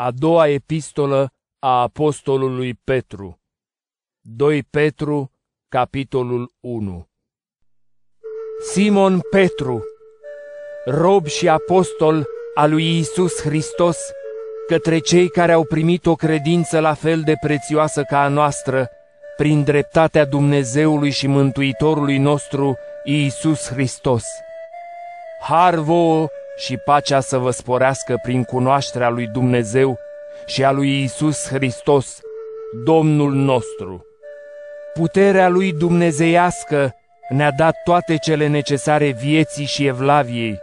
A doua epistolă a apostolului Petru 2 Petru, capitolul 1 Simon Petru, rob și apostol al lui Isus Hristos, către cei care au primit o credință la fel de prețioasă ca a noastră, prin dreptatea Dumnezeului și Mântuitorului nostru, Iisus Hristos. Har vouă și pacea să vă sporească prin cunoașterea lui Dumnezeu și a lui Iisus Hristos, Domnul nostru. Puterea lui dumnezeiască ne-a dat toate cele necesare vieții și evlaviei,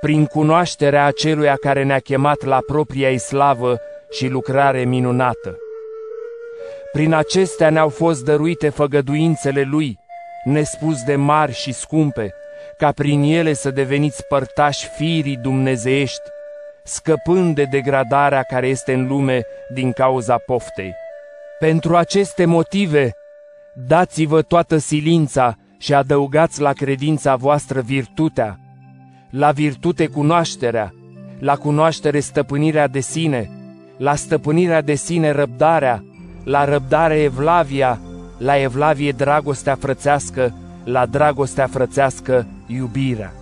prin cunoașterea aceluia care ne-a chemat la propria slavă și lucrare minunată. Prin acestea ne-au fost dăruite făgăduințele Lui, nespus de mari și scumpe, ca prin ele să deveniți părtași firii dumnezeiești, scăpând de degradarea care este în lume din cauza poftei. Pentru aceste motive, dați-vă toată silința și adăugați la credința voastră virtutea, la virtute cunoașterea, la cunoaștere stăpânirea de sine, la stăpânirea de sine răbdarea, la răbdare evlavia, la evlavie dragostea frățească, la dragostea frățească iubirea.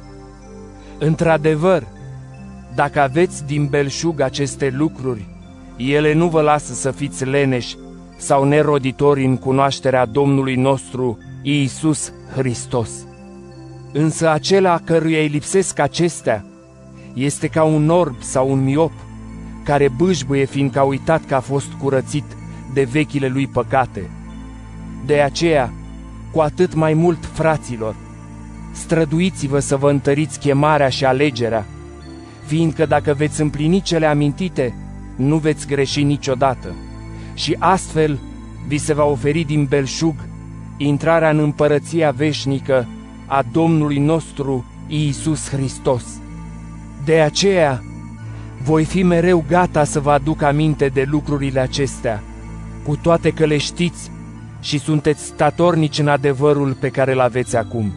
Într-adevăr, dacă aveți din belșug aceste lucruri, ele nu vă lasă să fiți leneși sau neroditori în cunoașterea Domnului nostru Iisus Hristos. Însă acela căruia îi lipsesc acestea este ca un orb sau un miop, care bâșbuie fiindcă a uitat că a fost curățit de vechile lui păcate. De aceea, cu atât mai mult, fraților, străduiți-vă să vă întăriți chemarea și alegerea, fiindcă dacă veți împlini cele amintite, nu veți greși niciodată. Și astfel vi se va oferi din belșug intrarea în împărăția veșnică a Domnului nostru Iisus Hristos. De aceea, voi fi mereu gata să vă aduc aminte de lucrurile acestea, cu toate că le știți și sunteți statornici în adevărul pe care îl aveți acum.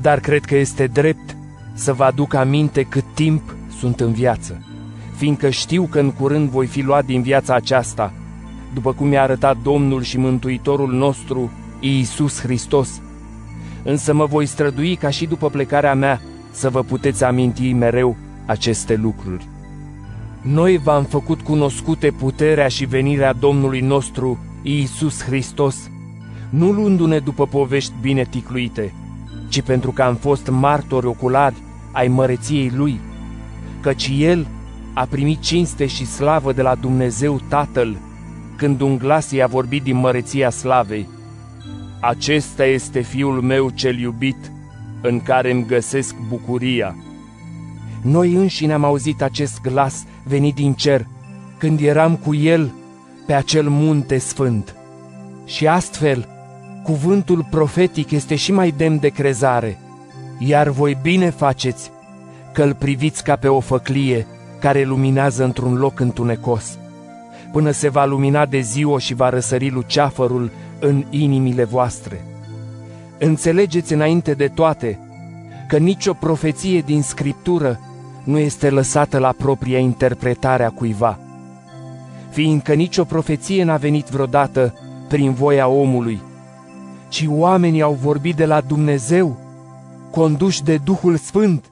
Dar cred că este drept să vă aduc aminte cât timp sunt în viață, fiindcă știu că în curând voi fi luat din viața aceasta, după cum mi-a arătat Domnul și Mântuitorul nostru, Iisus Hristos. Însă mă voi strădui ca și după plecarea mea să vă puteți aminti mereu aceste lucruri. Noi v-am făcut cunoscute puterea și venirea Domnului nostru, Iisus Hristos, nu luându-ne după povești bine ticluite, ci pentru că am fost martori oculari ai măreției Lui, căci El a primit cinste și slavă de la Dumnezeu Tatăl, când un glas i-a vorbit din măreția slavei. Acesta este Fiul meu cel iubit, în care îmi găsesc bucuria. Noi înșine am auzit acest glas venit din cer, când eram cu El pe acel munte sfânt. Și astfel, cuvântul profetic este și mai demn de crezare, iar voi bine faceți că îl priviți ca pe o făclie care luminează într-un loc întunecos, până se va lumina de ziua și va răsări luceafărul în inimile voastre. Înțelegeți înainte de toate că nicio profeție din Scriptură nu este lăsată la propria interpretare a cuiva, fiindcă nicio profeție n-a venit vreodată prin voia omului, ci oamenii au vorbit de la Dumnezeu, conduși de Duhul Sfânt.